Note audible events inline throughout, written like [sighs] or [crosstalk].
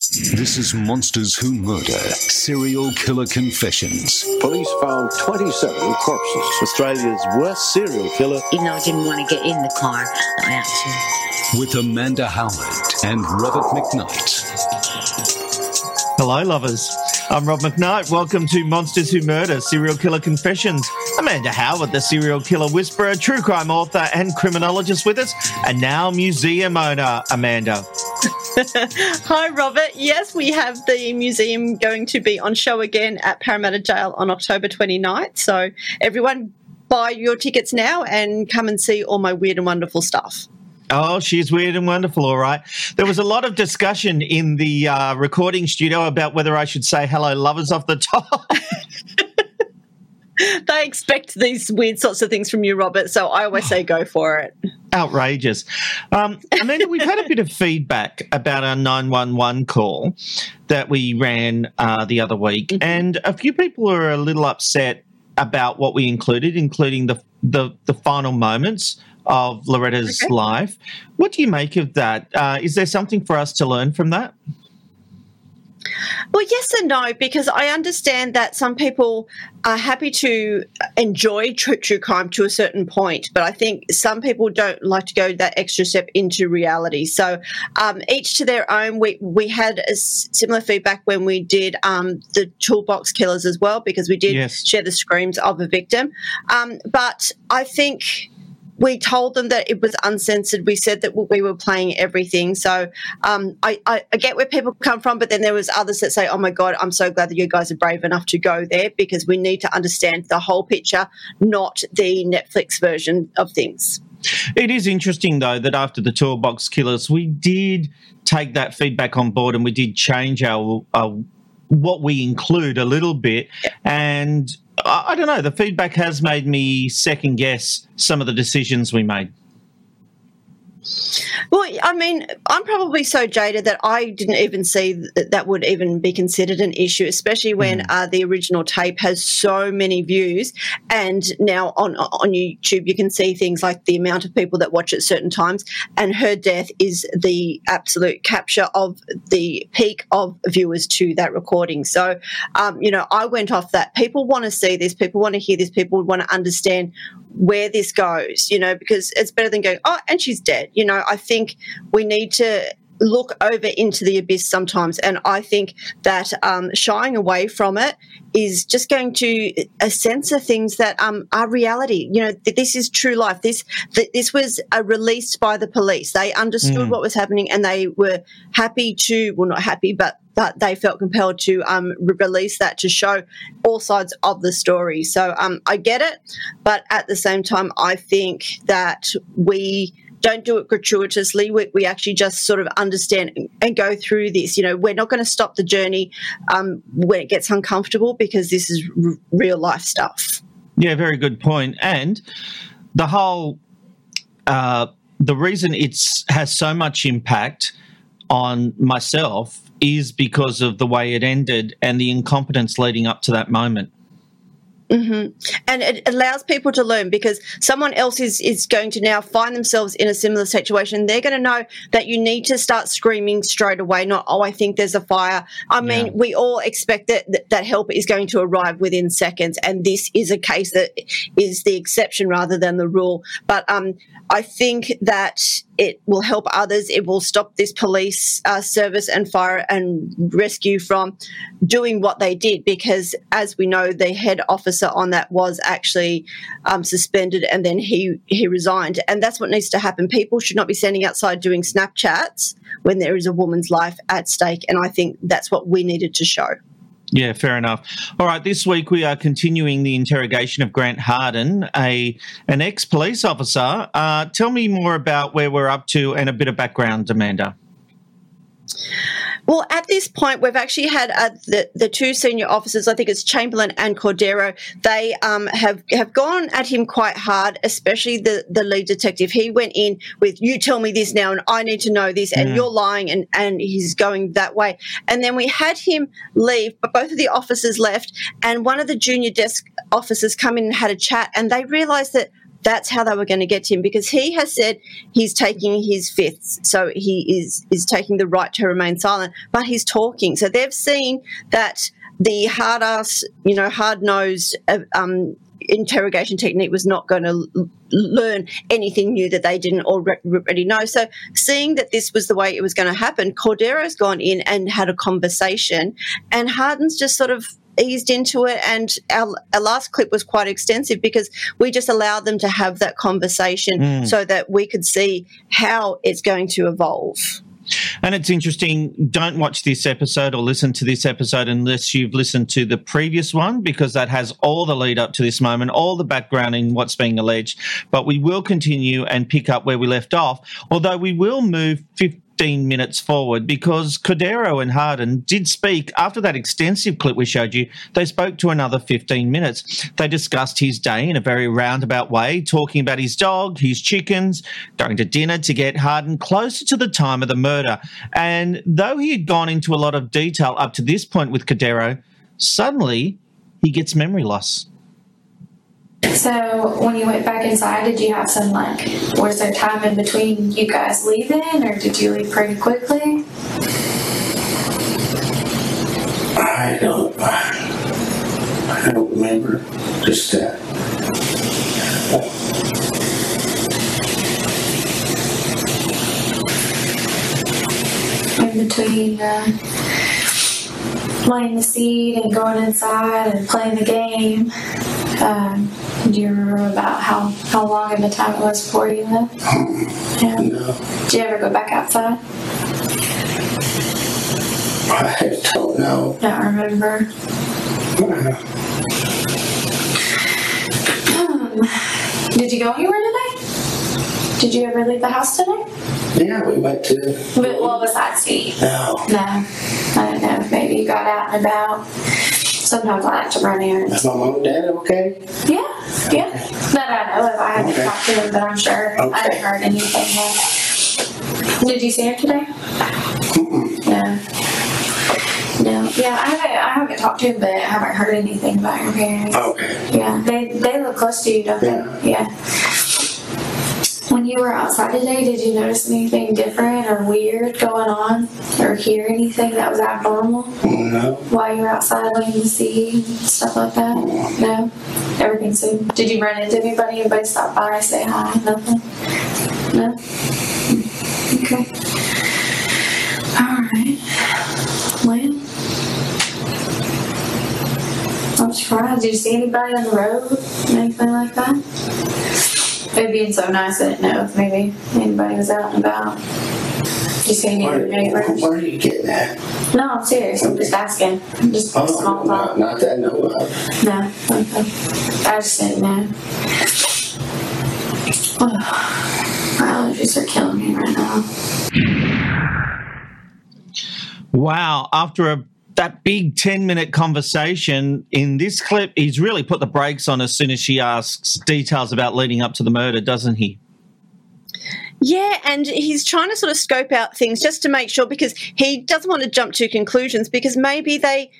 This is Monsters Who Murder Serial Killer Confessions. Police found 27 corpses. Australia's worst serial killer. You know, I didn't want to get in the car, I had to. With Amanda Howard and Robert McKnight. Hello, lovers. I'm Rob McKnight. Welcome to Monsters Who Murder Serial Killer Confessions. Amanda Howard, the serial killer whisperer, true crime author, and criminologist with us, and now museum owner, Amanda. [laughs] Hi, Robert. Yes, we have the museum going to be on show again at Parramatta Jail on October 29th. So, everyone, buy your tickets now and come and see all my weird and wonderful stuff. Oh, she's weird and wonderful, all right. There was a lot of discussion in the uh, recording studio about whether I should say hello, lovers, off the top. [laughs] They expect these weird sorts of things from you, Robert. So, I always say go for it. Outrageous. Um, Amanda, we've had a bit of feedback about our 911 call that we ran uh, the other week, Mm-hmm. and a few people are a little upset about what we included, including the the, the final moments of Loretta's Okay. life. What do you make of that? Uh, is there something for us to learn from that? Well, yes and no, because I understand that some people are happy to enjoy true, true crime to a certain point, but I think some people don't like to go that extra step into reality. So, um, each to their own. We we had a similar feedback when we did um, the toolbox killers as well, because we did Yes. share the screams of a victim. Um, but I think we told them that it was uncensored. We said that we were playing everything. So um, I, I, I get where people come from, but then there was others that say, "Oh my God, I'm so glad that you guys are brave enough to go there because we need to understand the whole picture, not the Netflix version of things." It is interesting, though, that after the toolbox killers, we did take that feedback on board and we did change our, our what we include a little bit. And I, don't know, the feedback has made me second guess some of the decisions we made. Well, I mean, I'm probably so jaded that I didn't even see that that would even be considered an issue, especially when uh, the original tape has so many views. And now on on YouTube, you can see things like the amount of people that watch at certain times. And her death is the absolute capture of the peak of viewers to that recording. So, um, you know, I went off that. People want to see this. People want to hear this. People want to understand where this goes, you know, because it's better than going, oh, and she's dead. You know, I think we need to look over into the abyss sometimes. And I think that um, shying away from it is just going to uh, censor things that um, are reality. You know, th- this is true life. This th- this was uh, released by the police. They understood Mm. what was happening and they were happy to, well, not happy, but but they felt compelled to um, re- release that to show all sides of the story. So um, I get it, but at the same time, I think that we don't do it gratuitously. We, we actually just sort of understand and- go through this. You know, we're not going to stop the journey um, when it gets uncomfortable because this is r- real life stuff. Yeah, very good point. And the whole uh, the reason it's has so much impact on myself is because of the way it ended and the incompetence leading up to that moment. Hmm And it allows people to learn because someone else is, is going to now find themselves in a similar situation. They're going to know that you need to start screaming straight away, not, oh, I think there's a fire. I mean, Yeah. we all expect that, that that help is going to arrive within seconds. And this is a case that is the exception rather than the rule. But um, I think that it will help others. It will stop this police uh, service and fire and rescue from doing what they did because, as we know, the head officer on that was actually um, suspended and then he he resigned. And that's what needs to happen. People should not be standing outside doing Snapchats when there is a woman's life at stake. And I think that's what we needed to show. Yeah, fair enough. All right, this week we are continuing the interrogation of Grant Hardin, a an ex police officer. Uh, tell me more about where we're up to and a bit of background, Amanda. Well, at this point, we've actually had uh, the the two senior officers. I think it's Chamberlain and Cordero. They um, have have gone at him quite hard, especially the the lead detective. He went in with "You tell me this now, and I need to know this, and Mm. you're lying," and and he's going that way. And then we had him leave, but both of the officers left, and one of the junior desk officers come in and had a chat, and they realised that that's how they were going to get to him because he has said he's taking his fifths so he is is taking the right to remain silent but he's talking. So they've seen that the hard ass you know hard nosed uh, um, interrogation technique was not going to l- learn anything new that they didn't already know. So seeing that this was the way it was going to happen cordero's gone in and had a conversation and Hardin's just sort of eased into it and our, our last clip was quite extensive because we just allowed them to have that conversation Mm. so that we could see how it's going to evolve And it's interesting, don't watch this episode or listen to this episode unless you've listened to the previous one, because that has all the lead up to this moment, all the background in what's being alleged. But we will continue and pick up where we left off, although we will move 15 minutes forward because Cordero and Hardin did speak after that extensive clip we showed you. They spoke to another 15 minutes. They discussed his day in a very roundabout way, talking about his dog, his chickens, going to dinner to get Hardin closer to the time of the murder. And though he had gone into a lot of detail up to this point with Cordero, suddenly he gets memory loss. So when you went back inside, did you have some like, was there time in between you guys leaving, or did you leave pretty quickly? I don't. I don't remember. Just that. In between uh, laying the seed and going inside and playing the game. Um, do you remember about how, how long of a time it was before you left? [laughs] Yeah. No. Did you ever go back outside? I don't know. Don't remember. Um, [sighs] Did you go anywhere today? Did you ever leave the house today? Yeah, we went to. But well, besides eat. No. No, I don't know. Maybe you got out and about. Sometimes I like to run errands. Is my mom and dad okay? Yeah, yeah. That I know of. I haven't Okay. talked to him, but I'm sure I haven't heard anything yet. Did you see him today? No. No. Yeah, I haven't. I haven't talked to him, but I haven't heard anything about your parents. Okay. Yeah, they they live close to you, don't they? Yeah. You were outside today, did you notice anything different or weird going on, or hear anything that was abnormal No. while you were outside laying the and stuff like that? No. Everything's good. Did you run into anybody? Anybody stop by, say hi? Nothing. No. Okay. All right. Well. I'm surprised. Did you see anybody on the road? Anything like that? It being so nice, I didn't know if maybe anybody was out and about. Just you see any of your neighbors? Where are you getting at? No, I'm serious. I'm just asking. Just Oh, small not, talk. not that I know of. No. Okay. I just didn't know. [sighs] My allergies are killing me right now. Wow. After a that big 10 minute conversation in this clip, he's really put the brakes on as soon as she asks details about leading up to the murder, doesn't he? Yeah, and he's trying to sort of scope out things just to make sure because he doesn't want to jump to conclusions because maybe they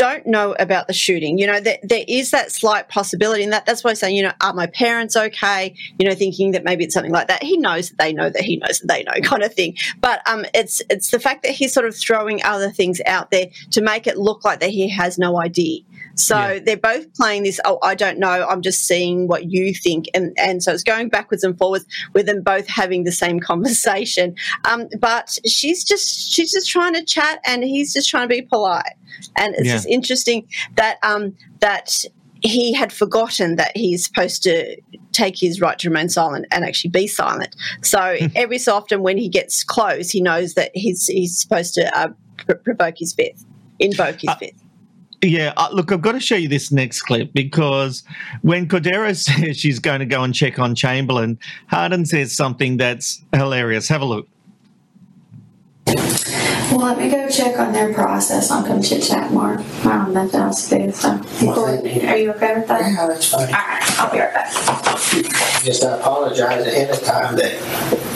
don't know about the shooting. You know, there, there is that slight possibility, and that, that's why I'm saying, you know, are my parents okay? You know, thinking that maybe it's something like that. He knows that they know that he knows that they know, [laughs] kind of thing. But um, it's it's the fact that he's sort of throwing other things out there to make it look like that he has no idea. So Yeah. they're both playing this, oh, I don't know, I'm just seeing what you think. And, and so it's going backwards and forwards with them both having the same [laughs] conversation. Um, but she's just, she's just trying to chat and he's just trying to be polite. And it's Yeah. just interesting that, um, that he had forgotten that he's supposed to take his right to remain silent and actually be silent. So every so often when he gets close, he knows that he's, he's supposed to uh, pr- provoke his fifth, invoke his fifth. Yeah, uh, look, I've got to show you this next clip because when Cordero [laughs] says she's going to go and check on Chamberlain, Hardin says something that's hilarious. Have a look. Well, let me go check on their process. I'll come chit chat more. I don't have nothing else to do. So, are you okay with that? Yeah, that's fine. All right, I'll be right back. Just I apologize ahead of time that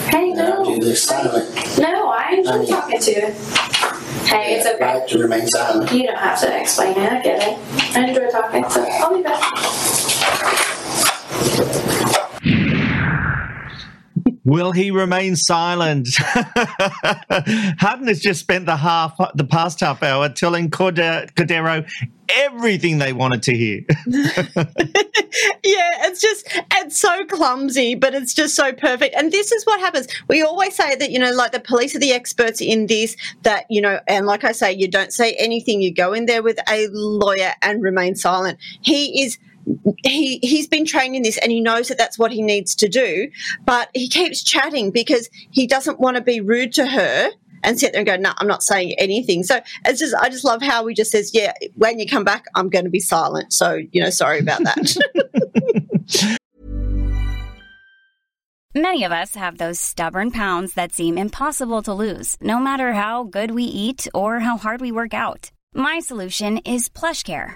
Hey, that I no, do this silent. no, I enjoy talking to you. Hey, it's okay. Right to remain silent. You don't have to explain it. I get it. I enjoy talking, so I'll be back. Will he remain silent? [laughs] Hardin has just spent the half, the past half hour telling Cordero everything they wanted to hear. [laughs] yeah, it's just it's so clumsy, but it's just so perfect. And this is what happens. We always say that you know, like the police are the experts in this. That you know, and like I say, you don't say anything. You go in there with a lawyer and remain silent. He is. He he's been trained in this and he knows that that's what he needs to do, but he keeps chatting because he doesn't want to be rude to her and sit there and go, "No, I'm not saying anything." So it's just I just love how he just says, "Yeah, when you come back, I'm going to be silent." So you know, sorry about that. [laughs] Many of us have those stubborn pounds that seem impossible to lose, no matter how good we eat or how hard we work out. My solution is PlushCare.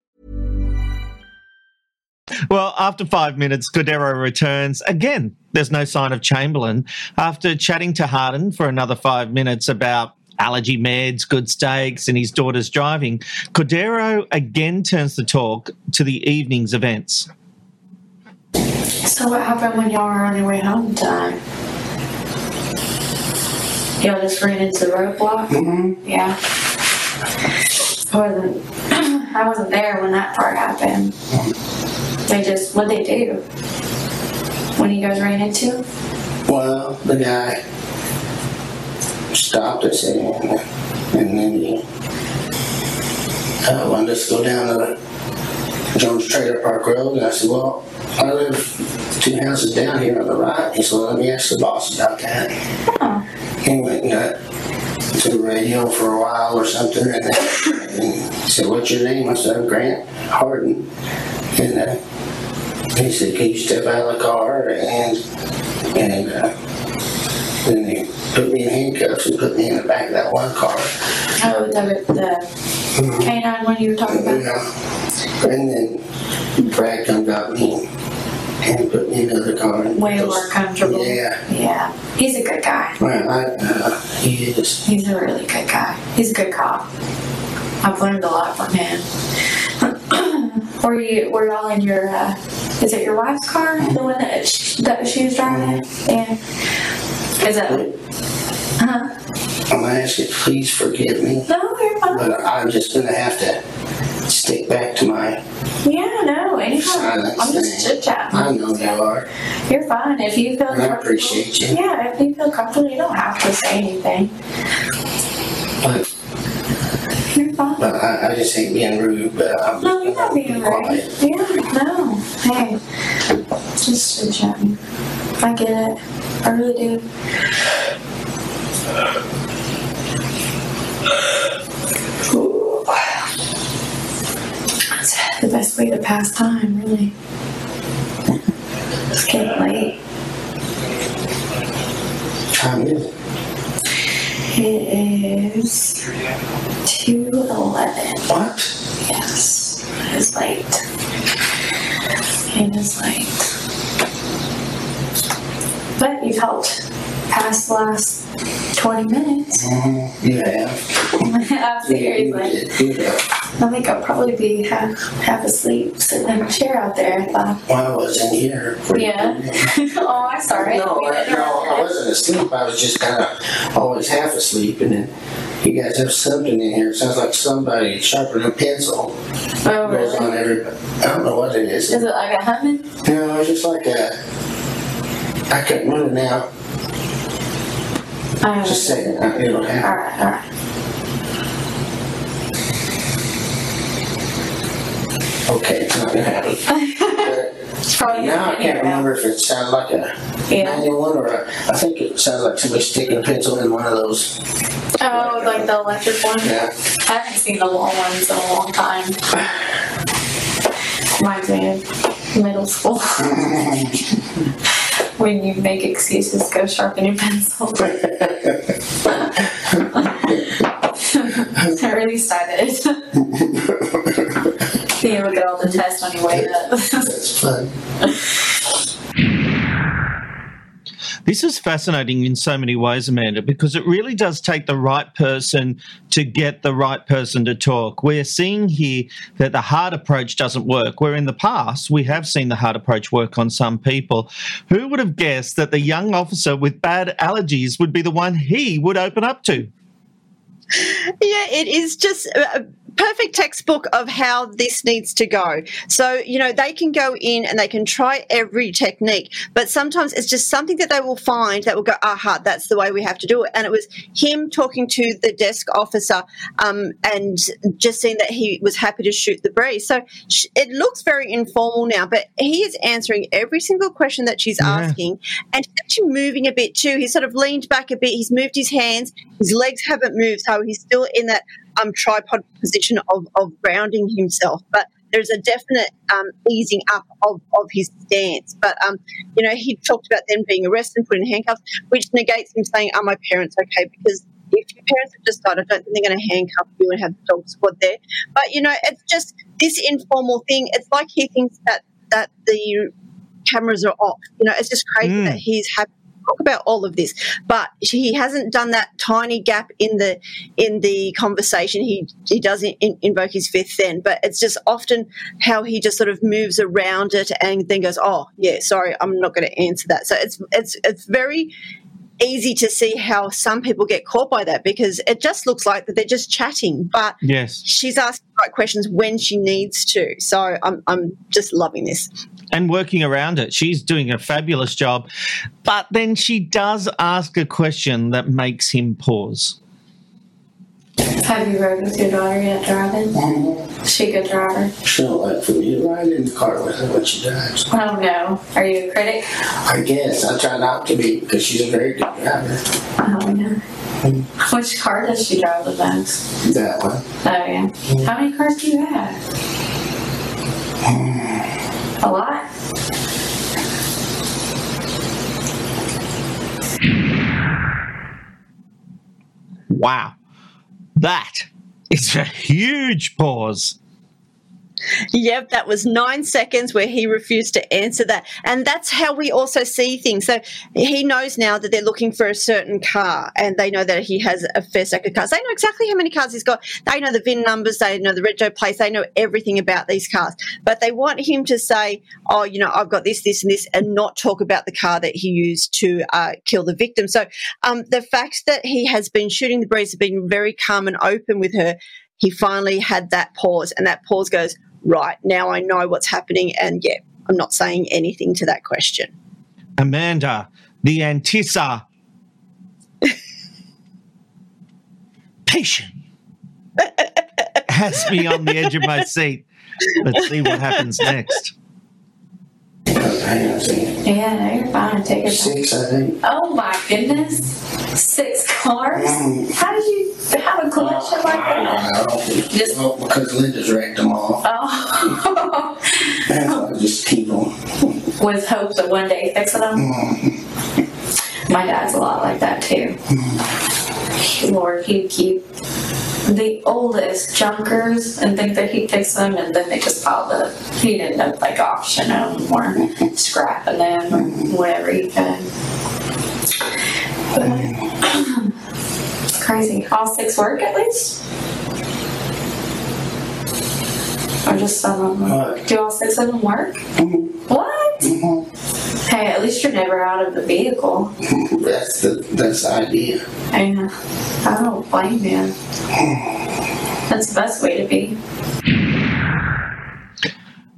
Well, after five minutes, Cordero returns. Again, there's no sign of Chamberlain. After chatting to Hardin for another five minutes about allergy meds, good steaks, and his daughter's driving, Cordero again turns the talk to the evening's events. So what happened when y'all were on your way home tonight? Y'all just ran into the roadblock? Mm-hmm. Yeah. I wasn't [clears throat] I wasn't there when that part happened. They just what they do? When you guys ran into? Well, the guy stopped us and, and then he uh, wanted us to go down to Jones Trailer Park Road. And I said, well, I live two houses down here on the right. He said, well, let me ask the boss about that. He went and got to the radio for a while or something and, then, and said, what's your name? I said, Grant Hardin. And uh, he said, can you step out of the car? And, and uh, then they put me in handcuffs and put me in the back of that one car. Oh, the the canine one you were talking about? Yeah. And then Brad come got me and put me in another car. and Way more comfortable. Yeah. Yeah. He's a good guy. Well, I, uh, he is. He's a really good guy. He's a good cop. I've learned a lot from him. Were you were y'all in your uh, is it your wife's car? The one that she, that she was driving? Yeah. Is it huh? I'm gonna ask you, please forgive me. No, you're fine. But I'm just gonna have to stick back to my Yeah, no, anytime. silence. I'm just chit chatting. I know you are. You're fine. If you feel I comfortable. appreciate you. Yeah, if you feel comfortable, you don't have to say anything. Fine. but I, I just hate being rude, but I'm No, you're not being be rude. quiet. Yeah, no. Hey, just chit chatting. I get it. I really do. Ooh. That's the best way to pass time, really. It's getting late. Time is it? It is two eleven. What? Yes, it is late. It is late. But you've helped past the last 20 minutes. Have. I'm seriously. You have. I think I'll probably be half, half asleep sitting in a chair out there. I thought, Well, I wasn't here. for- yeah. [laughs] oh, I'm sorry. No, I, no, I wasn't asleep. I was just kind of always half asleep, and then you guys have something in here. It sounds like somebody sharpening a pencil. Oh, Goes really? on every. I don't know what it is. Is it like a humming? No, it's just like a. I couldn't run it now. Oh, Just a second. uh, It'll happen. All right, all right. Okay, it's not gonna happen. [laughs] It's probably Now I can't remember if it sounded like a Yeah. manual one or a, I think it sounds like somebody sticking a pencil in one of those. Oh, like the electric one? Yeah. I haven't seen the long ones in a long time. Reminds me of middle school. [laughs] when you make excuses, go sharpen your pencil. At [laughs] least I did. You look at all the tests on your way up. That's fun. This is fascinating in so many ways, Amanda, because it really does take the right person to get the right person to talk. We're seeing here that the hard approach doesn't work, where in the past we have seen the hard approach work on some people. Who would have guessed that the young officer with bad allergies would be the one he would open up to? Yeah, it is just a perfect textbook of how this needs to go. So, you know, they can go in and they can try every technique, but sometimes it's just something that they will find that will go, aha, that's the way we have to do it. And it was him talking to the desk officer um, and just seeing that he was happy to shoot the breeze. So sh- it looks very informal now, but he is answering every single question that she's asking and actually moving a bit too. He's sort of leaned back a bit, he's moved his hands, his legs haven't moved, so he's still in that um, tripod position of, of grounding himself. But there's a definite um, easing up of, of his stance. But, um, you know, he talked about them being arrested and put in handcuffs, which negates him saying, Are my parents okay? Because if your parents have just died, I don't think they're going to handcuff you and have the dog squad there. But, you know, it's just this informal thing. It's like he thinks that, that the cameras are off. You know, it's just crazy Mm. that he's happy talk about all of this, but he hasn't done that tiny gap in the in the conversation. He he doesn't in, invoke his fifth then, but it's just often how he just sort of moves around it and then goes, "Oh, yeah, sorry, I'm not going to answer that." So it's it's it's very easy to see how some people get caught by that because it just looks like that they're just chatting, but Yes. she's asking the right questions when she needs to. So I'm I'm just loving this. and working around it. She's doing a fabulous job. But then she does ask a question that makes him pause. Have you rode with your daughter yet driving? Is she a good driver? She don't like for me to ride in the car with her when she drives. Oh no. Are you a critic? I guess I try not to be because she's a very good driver. Oh no. Which car does she drive the most? That one. Oh yeah. How many cars do you have? A lot. Wow. That is a huge pause. Yep, that was nine seconds where he refused to answer that. And that's how we also see things. So he knows now that they're looking for a certain car and they know that he has a fair stack of cars. They know exactly how many cars he's got. They know the VIN numbers, they know the retro plates, they know everything about these cars. But they want him to say, oh, you know, I've got this, this, and this, and not talk about the car that he used to uh, kill the victim. So um, the fact that he has been shooting the breeze, has been very calm and open with her, he finally had that pause, and that pause goes, right, now I know what's happening. And yeah, I'm not saying anything to that question. Amanda, the Antissa. [laughs] Patient. Has me on the edge of my seat. Let's see what happens next. On a. Yeah, no, you're fine. Take your time. Six, I think. Oh my goodness. Six cars? Mm. How did you have a collection uh, like that? I don't think, Just- well, because Linda's wrecked them all. Oh. [laughs] I just keep them. With hopes of one day fixing them? Mm. My dad's a lot like that too. Mm. [laughs] Lord, he'd keep the oldest junkers and think that he'd fix them, and then they just pile up. He'd end up like auctioning them or scrapping them or whatever he could. It's [clears throat] crazy. All six work at least? Or just some of them? What? Uh, Do all six of them work? Mm-hmm. What? Mm-hmm. Hey, at least you're never out of the vehicle. [laughs] That's the that's the idea. I, I don't blame you. That's the best way to be.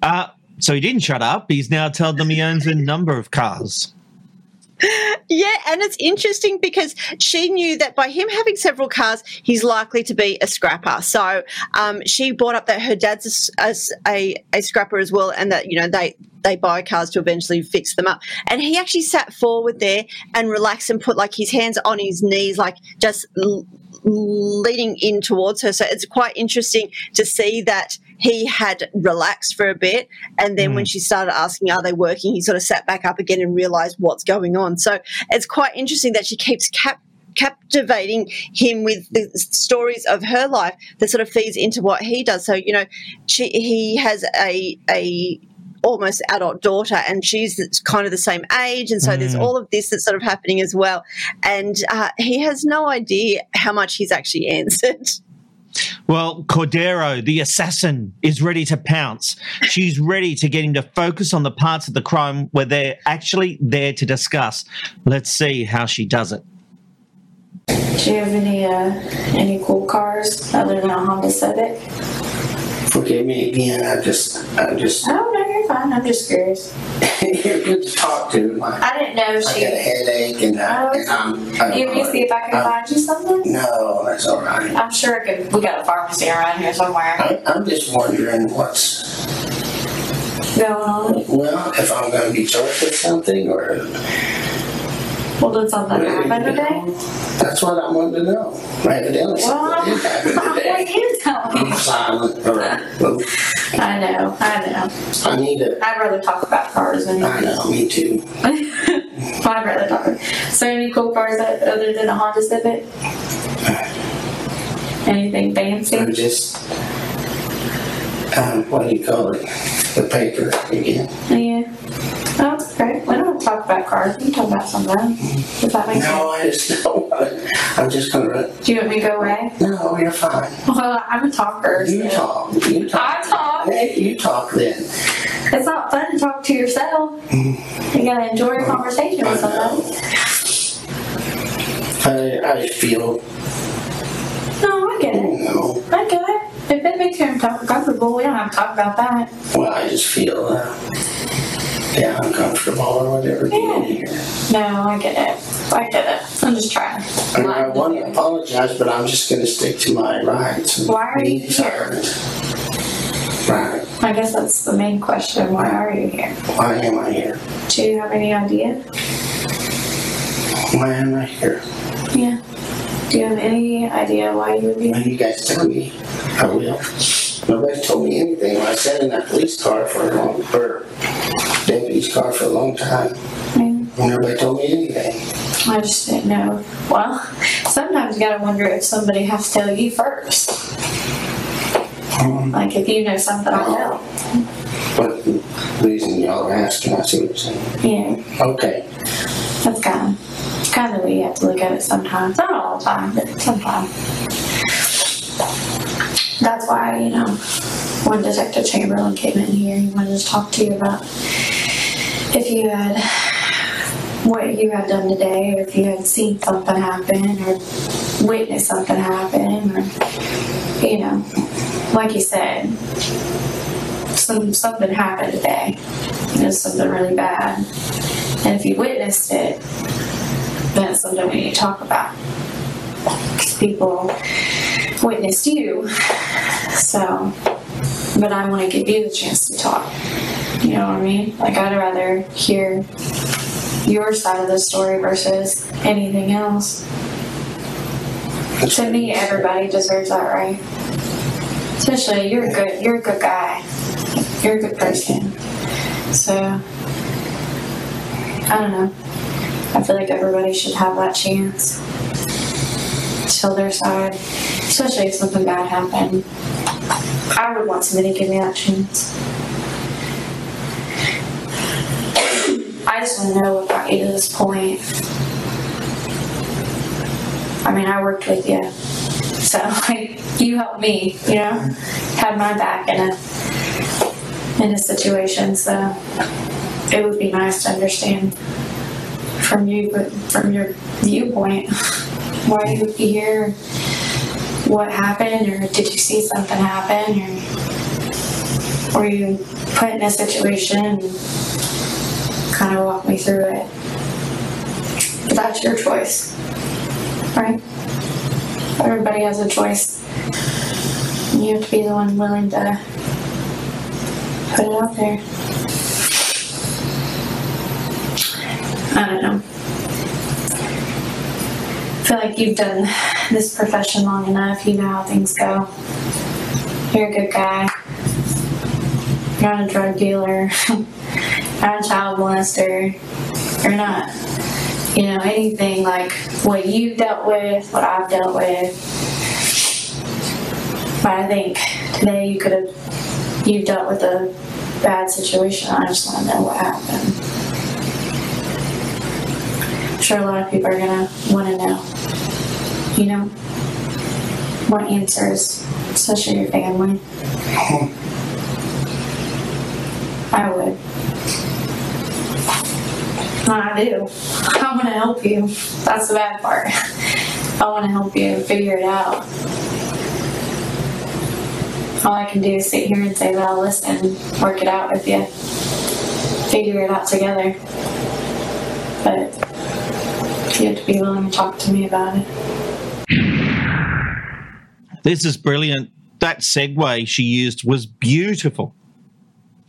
Uh, so he didn't shut up. He's now told them he owns a number of cars. Yeah, and it's interesting because she knew that by him having several cars, he's likely to be a scrapper. So um, she brought up that her dad's a, as a, a scrapper as well, and that you know they they buy cars to eventually fix them up. And he actually sat forward there and relaxed and put like his hands on his knees, like just l- leaning in towards her. So it's quite interesting to see that he had relaxed for a bit. And then when mm. she started asking, Are they working? he sort of sat back up again and realized what's going on. So it's quite interesting that she keeps cap- captivating him with the stories of her life that sort of feeds into what he does. So, you know, she, he has a, a, almost adult daughter and she's kind of the same age and so there's Mm. all of this that's sort of happening as well and uh, he has no idea how much he's actually answered [laughs] Well, Cordero, the assassin, is ready to pounce. She's ready to get him to focus on the parts of the crime where they're actually there to discuss. Let's see how she does it. Do you have any uh, any cool cars other than a Honda Civic? Forgive me again. I just I just Oh no, you're fine. I'm [laughs] just curious. you're good to talk to. My, I didn't know she. I got a headache and, I, Oh, and I'm. I'm You want me to see if I can I'm- find you something? No, that's all right. I'm sure could. We got a pharmacy around here somewhere. I, I'm just wondering what's Going on. well if I'm going to be charged with something or Well, did something happen today? that's what I wanted to know. Evidently, Well, something did happen what today. you tell me? I'm silent. Or, well, I know. I know. I need to. I'd rather talk about cars than I know. Me too. [laughs] I'd rather talk. So, any cool cars that, other than a Honda Civic? Anything fancy? I'm just. Um, what do you call it? The paper again. Yeah. Oh, that's great. We don't have to talk about cars. We can talk about something. Does that make No, I just don't. want to- I'm just gonna. Do you want me to go away? No, you're fine. Well, I'm a talker. You so- talk. You talk. I talk. Hey, you talk then. It's not fun to talk to yourself. You gotta enjoy a conversation with someone. I, I feel. No, I get it. Know. I get it. If it makes you uncomfortable, we don't have to talk about that. Well, I just feel. Uh, yeah, uncomfortable or whatever being here. No, I get it. I get it. I'm just trying. And I want to apologize, but I'm just going to stick to my rights. and Why are you silent. Right. I guess that's the main question. Why are you here? Why am I here? Do you have any idea? Why am I here? Yeah. Do you have any idea why you would be When you guys tell me, I will. Nobody told me anything. I sat in that police car for a long, or deputy's car for a long time. Mm. here? Nobody told me anything. I just didn't know. Well, sometimes you gotta wonder if somebody has to tell you first. Mm-hmm. Like if you know something I don't. What reason y'all are asking? I see what you're saying. Yeah, Okay. that's kind of kind of the way you have to look at it sometimes. Not all the time, but sometimes. That's why you know when Detective Chamberlain came in here, he wanted to talk to you about if you had what you had done today, or if you had seen something happen, or witnessed something happen, or you know, like you said, some something happened today. It was something really bad, and if you witnessed it, then it's something we need to talk about. Because people witnessed you, so. But I want to give you the chance to talk. You know what I mean? Like I'd rather hear your side of the story versus anything else. To me, everybody deserves that right. Especially you're a good, you're a good guy. You're a good person. So I don't know. I feel like everybody should have that chance. Tell their side, especially if something bad happened. I would want somebody to give me that chance. I just to know what got you to this point. I mean, I worked with you. So, [laughs] like, you helped me, you know, had my back in a, in a situation. So, it would be nice to understand from you, but from your viewpoint, [laughs] why you here, what happened, or did you see something happen, or were you put in a situation kind of walk me through it. But that's your choice, right? Everybody has a choice. You have to be the one willing to put it out there. I don't know. Feel like you've done this profession long enough. You know how things go. You're a good guy. You're not a drug dealer. [laughs] You're not a child molester. You're not, you know, anything like what you've dealt with, what I've dealt with. But I think today you could have, you've dealt with a bad situation. I just want to know what happened. I'm sure a lot of people are going to want to know, you know, what answers, especially your family. [laughs] I would. I do. I want to help you. That's the bad part. I want to help you figure it out. All I can do is sit here and say that I'll listen, work it out with you, figure it out together. But you have to be willing to talk to me about it. This is brilliant. That segue she used was beautiful.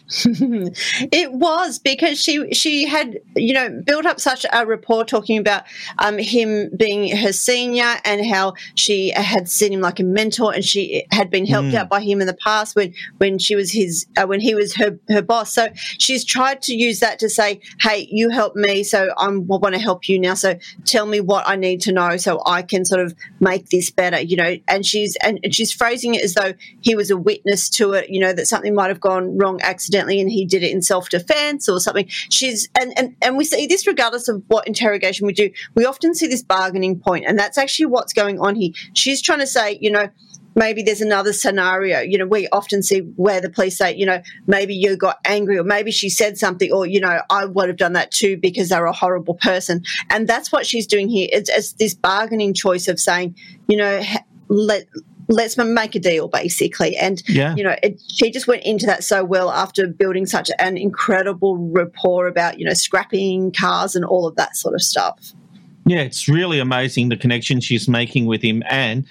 [laughs] it was because she she had you know built up such a rapport talking about um, him being her senior and how she had seen him like a mentor and she had been helped Mm. out by him in the past when when she was his uh, when he was her her boss. So she's tried to use that to say, hey, you helped me, so I want to help you now. So tell me what I need to know so I can sort of make this better. You know, and she's and, and she's phrasing it as though he was a witness to it. You know that something might have gone wrong accidentally and he did it in self-defense or something. She's and, and and we see this regardless of what interrogation we do we often see this bargaining point and that's actually what's going on here. She's trying to say you know maybe there's another scenario. You know we often see where the police say you know maybe you got angry or maybe she said something or you know i would have done that too because they're a horrible person. And that's what she's doing here. It's, it's this bargaining choice of saying you know let let's make a deal basically and Yeah. you know it, she just went into that so well after building such an incredible rapport about you know scrapping cars and all of that sort of stuff Yeah, it's really amazing the connection she's making with him, and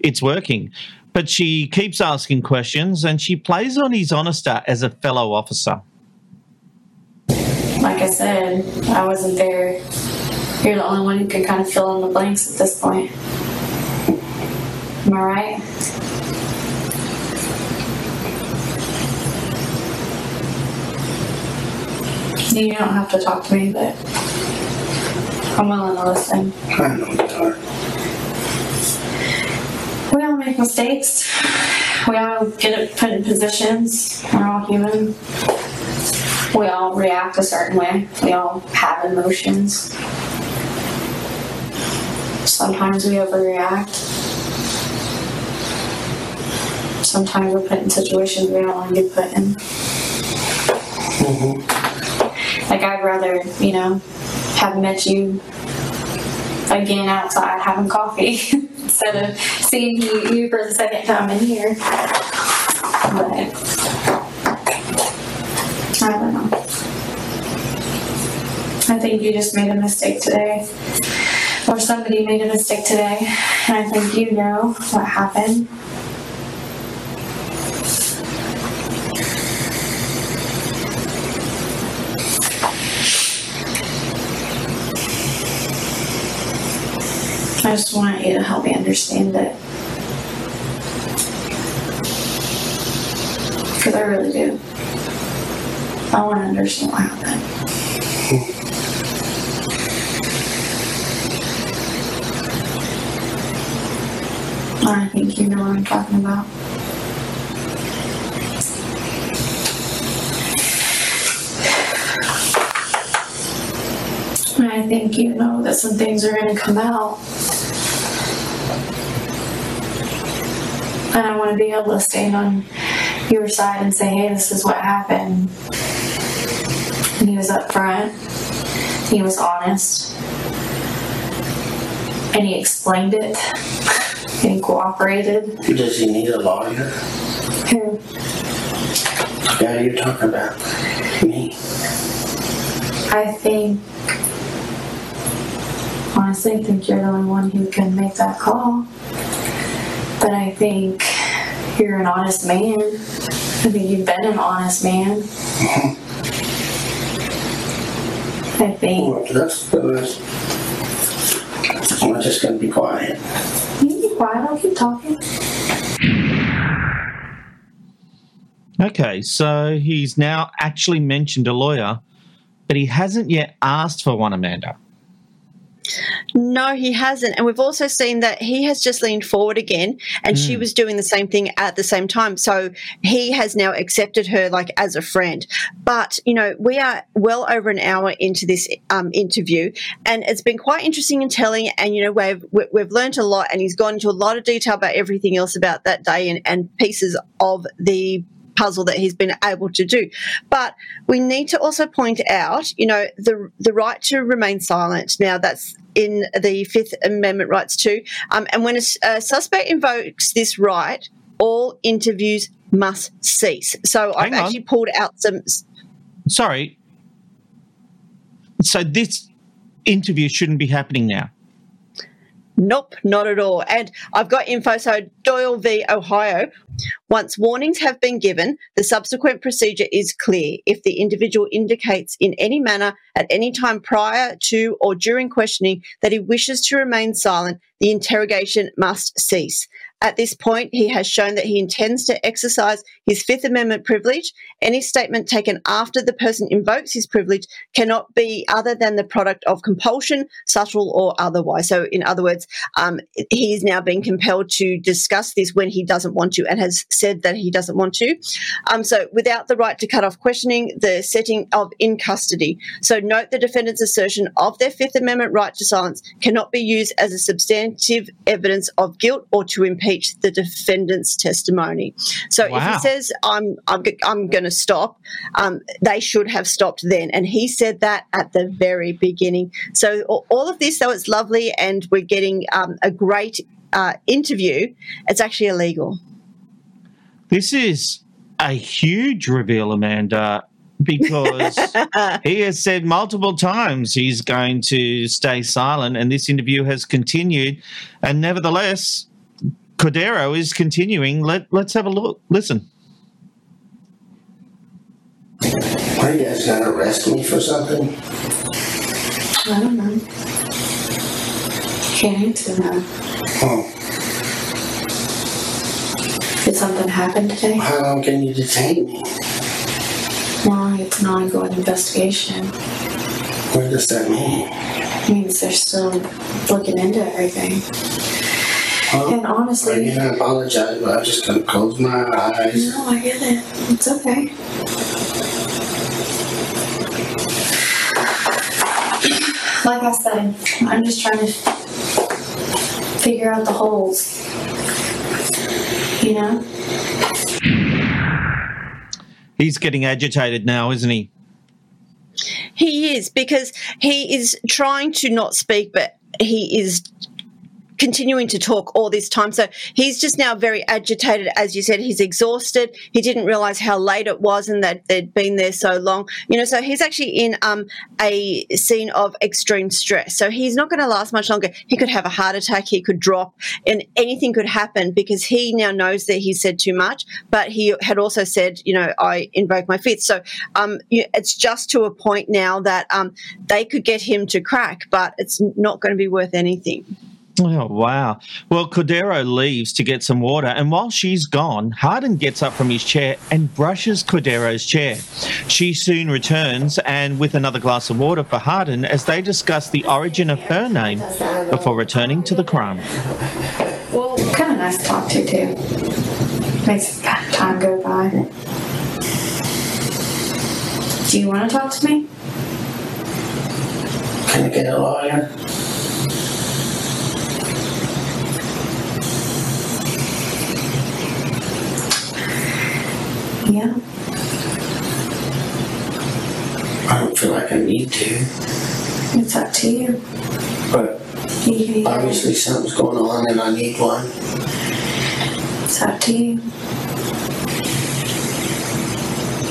it's working. But she keeps asking questions and she plays on his honesty as a fellow officer. Like I said, I wasn't there. You're the only one who can kind of fill in the blanks at this point. Am I right? You don't have to talk to me, but I'm willing to listen. I know you are. We all make mistakes. We all get put in positions. We're all human. We all react a certain way. We all have emotions. Sometimes we overreact. Sometimes we're put in situations we don't want to be put in. Mm-hmm. Like I'd rather, you know, have met you again outside having coffee [laughs] instead of seeing you, you for the second time in here. But I don't know. I think you just made a mistake today. Or somebody made a mistake today. And I think you know what happened. Just want you to help me understand it. Because I really do. I want to understand what happened. I think you know what I'm talking about. I think you know that some things are going to come out And I want to be able to stand on your side and say, hey, this is what happened. And he was upfront, he was honest, and he explained it, and he cooperated. Does he need a lawyer? Who? Yeah, you're talking about me. I think, honestly, I think you're the only one who can make that call. But I think you're an honest man. I think you've been an honest man. Mm-hmm. I think. Well, that's, that's, I'm just gonna be quiet. You can be quiet, I'll keep talking. Okay, so he's now actually mentioned a lawyer, but he hasn't yet asked for one, Amanda. No, he hasn't. And we've also seen that he has just leaned forward again and she Mm. was doing the same thing at the same time. So he has now accepted her like as a friend. But, you know, we are well over an hour into this um, interview and it's been quite interesting and telling. And, you know, we've, we- we've learned a lot and he's gone into a lot of detail about everything else about that day and, and pieces of the puzzle that he's been able to do. But we need to also point out, you know, the the right to remain silent. Now that's in the Fifth Amendment rights too. Um, and when a suspect invokes this right, all interviews must cease. So I've on. actually pulled out some. Sorry. So this interview shouldn't be happening now. Nope, not at all. And I've got info. So Doyle v. Ohio. Once warnings have been given, the subsequent procedure is clear. If the individual indicates in any manner at any time prior to or during questioning that he wishes to remain silent, the interrogation must cease. At this point, he has shown that he intends to exercise his Fifth Amendment privilege. Any statement taken after the person invokes his privilege cannot be other than the product of compulsion, subtle or otherwise. So, in other words, um, he is now being compelled to discuss this when he doesn't want to and has said that he doesn't want to. Um, so, without the right to cut off questioning, the setting of in custody. So, note the defendant's assertion of their Fifth Amendment right to silence cannot be used as a substantive evidence of guilt or to impeach the defendant's testimony. So, if he says, I'm, I'm, I'm going to stop, um, they should have stopped then. And he said that at the very beginning. So, all of this, though it's lovely and we're getting um, a great uh, interview, it's actually illegal. This is a huge reveal, Amanda, because [laughs] he has said multiple times he's going to stay silent, and this interview has continued. And nevertheless, Cordero is continuing. Let, let's have a look. Listen. Are you guys gonna arrest me for something? I don't know. Can't answer that. Oh, Did something happen today? how long can you detain me? Well, it's an ongoing investigation. What does that mean? It means they're still looking into everything. Huh? And honestly- I'm gonna apologize, but I'm just gonna close my eyes. No, I get it. It's okay. Like I said, I'm just trying to figure out the holes. You know? He's getting agitated now, isn't he? He is because he is trying to not speak, but he is continuing to talk all this time. So he's just now very agitated. As you said, he's exhausted. He didn't realize how late it was and that they'd been there so long. You know, so he's actually in um, a scene of extreme stress. So he's not going to last much longer. He could have a heart attack. He could drop and anything could happen because he now knows that he said too much, but he had also said, you know, I invoke my fifth. So um, it's just to a point now that um, they could get him to crack, but it's not going to be worth anything. Oh, wow. Well, Cordero leaves to get some water, and while she's gone, Hardin gets up from his chair and brushes Cordero's chair. She soon returns, and with another glass of water for Hardin as they discuss the origin of her name before returning to the crime. Well, kind of nice to talk to, too. Makes time go by. Do you want to talk to me? Can I get a lawyer? Yeah. I don't feel like I need to, It's up to you. but You obviously something's going on and I need one. it's up to you.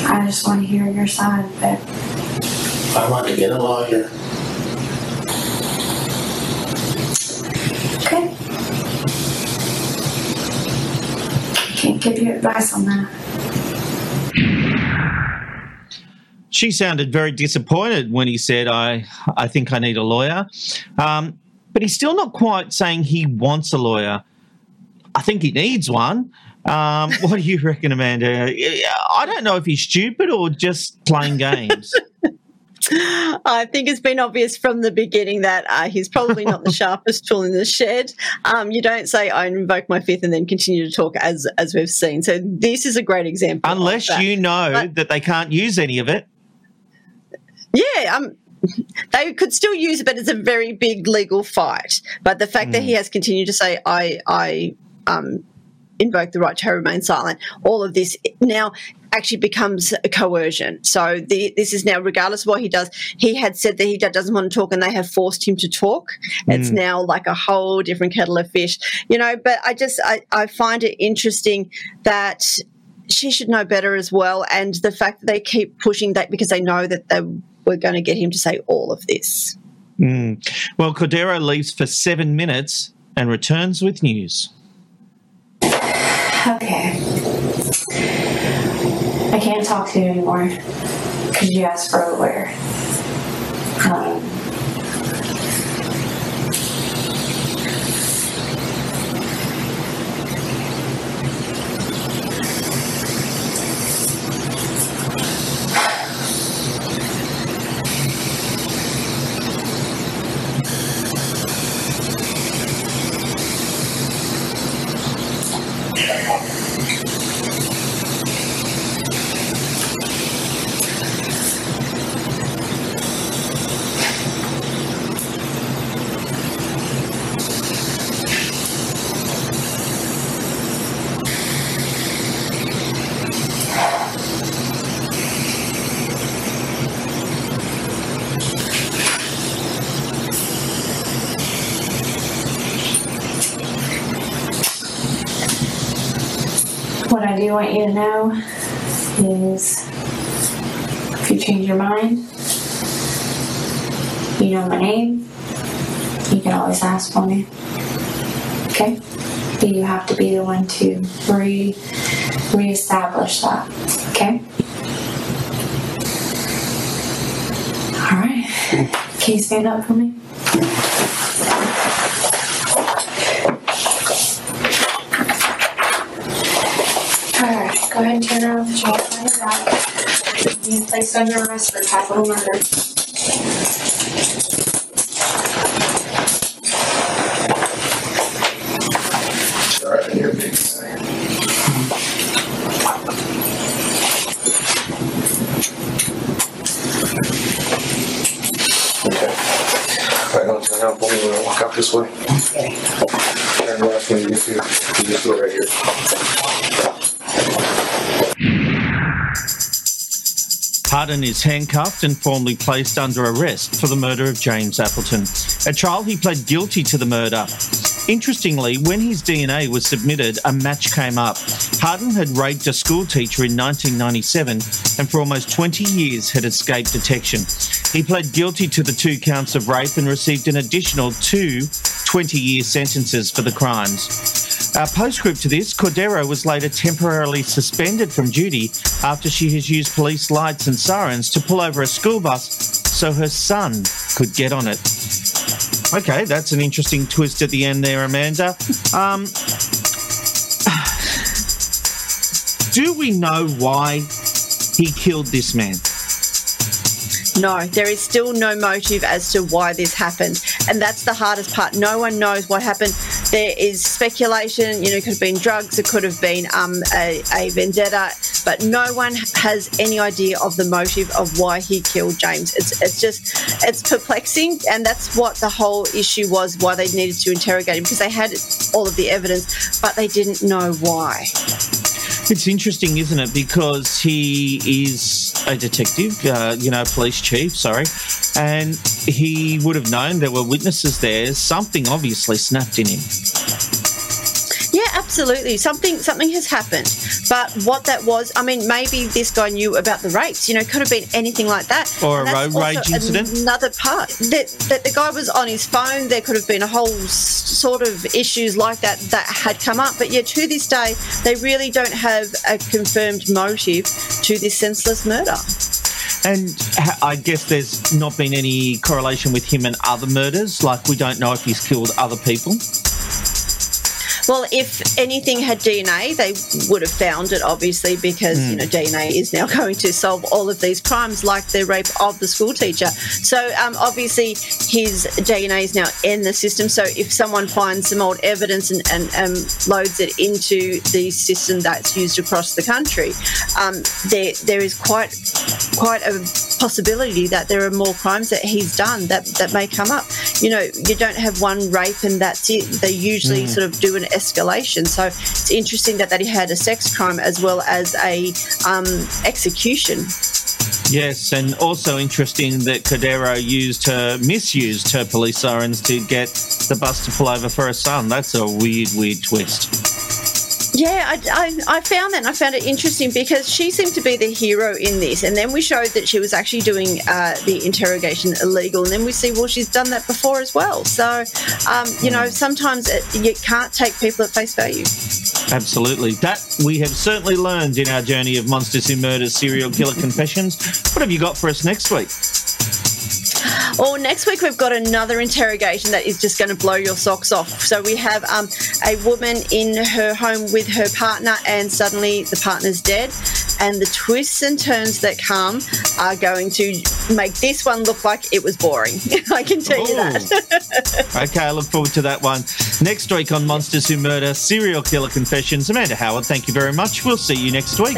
I just want to hear your side, but I want to get a lawyer. okay. Can't give you advice on that. She sounded very disappointed when he said, "I, I think I need a lawyer," um, but he's still not quite saying he wants a lawyer. I think he needs one. Um, [laughs] what do you reckon, Amanda? I don't know if he's stupid or just playing games. [laughs] I think it's been obvious from the beginning that uh, he's probably not the [laughs] sharpest tool in the shed. Um, you don't say I invoke my fifth and then continue to talk as as we've seen. So this is a great example. Unless you know But- that they can't use any of it. Yeah, um, they could still use it, but it's a very big legal fight. But the fact that he has continued to say, I, I um, invoke the right to remain silent, all of this now actually becomes a coercion. So the, this is now, regardless of what he does, he had said that he doesn't want to talk and they have forced him to talk. It's Mm. now like a whole different kettle of fish, you know, but I just, I, I find it interesting that she should know better as well. And the fact that they keep pushing that because they know that they were going to get him to say all of this. Mm. Well, Cordero leaves for seven minutes and returns with news. Okay. I can't talk to you anymore because you asked for a lawyer. Um, what I do want you to know is if you change your mind, you know my name. You can always ask for me. Okay? But you have to be the one to re reestablish that. Okay? Alright. Can you stand up for me? Go ahead and turn around the your back. Being placed under arrest for capital murder. Hardin is handcuffed and formally placed under arrest for the murder of James Appleton. At trial, he pled guilty to the murder. Interestingly, when his DNA was submitted, a match came up. Hardin had raped a school teacher in 1997 and for almost 20 years had escaped detection. He pled guilty to the two counts of rape and received an additional two 20 year sentences for the crimes. Uh, postscript to this, Cordero was later temporarily suspended from duty after she has used police lights and sirens to pull over a school bus so her son could get on it. Okay, that's an interesting twist at the end there, Amanda. Um, [sighs] do we know why he killed this man? No, there is still no motive as to why this happened. And that's the hardest part. No one knows what happened. There is speculation, you know, it could have been drugs, it could have been um, a, a vendetta, but no one has any idea of the motive of why he killed James. It's, it's just, it's perplexing. And that's what the whole issue was why they needed to interrogate him because they had all of the evidence, but they didn't know why. It's interesting, isn't it? Because he is a detective, uh, you know, police chief, sorry, and he would have known there were witnesses there. Something obviously snapped in him. Absolutely. Something something has happened. But what that was, I mean, maybe this guy knew about the rapes. You know, could have been anything like that. Or And a road rage incident. Another part that that the guy was on his phone. There could have been a whole sort of issues like that that had come up. But yeah, to this day, they really don't have a confirmed motive to this senseless murder. And I guess there's not been any correlation with him and other murders. Like, we don't know if he's killed other people. Well, if anything had DNA, they would have found it, obviously, because you Hmm. know DNA is now [laughs] going to solve all of these crimes, like the rape of the school teacher. So, um, obviously, his DNA is now in the system. So, if someone finds some old evidence and, and um, loads it into the system that's used across the country, um, there there is quite quite a possibility that there are more crimes that he's done that that may come up. You know, you don't have one rape and that's it. They usually Mm. sort of do an escalation. So it's interesting that, that he had a sex crime as well as a um, execution. Yes, and also interesting that Cordero used her, misused her police sirens to get the bus to pull over for her son. That's a weird, weird twist. Yeah, I, I, I found that and I found it interesting because she seemed to be the hero in this. And then we showed that she was actually doing uh, the interrogation illegal. And then we see, well, she's done that before as well. So, um, you know, sometimes it, you can't take people at face value. Absolutely. That we have certainly learned in our journey of Monsters Who Murder Serial Killer Confessions. What have you got for us next week? Or next week we've got another interrogation that is just going to blow your socks off. So we have um, a woman in her home with her partner, and suddenly the partner's dead. And the twists and turns that come are going to make this one look like it was boring. [laughs] I can tell you that. [laughs] Okay, I look forward to that one. Next week on Monsters Who Murder Serial Killer Confessions. Amanda Howard, thank you very much. We'll see you next week.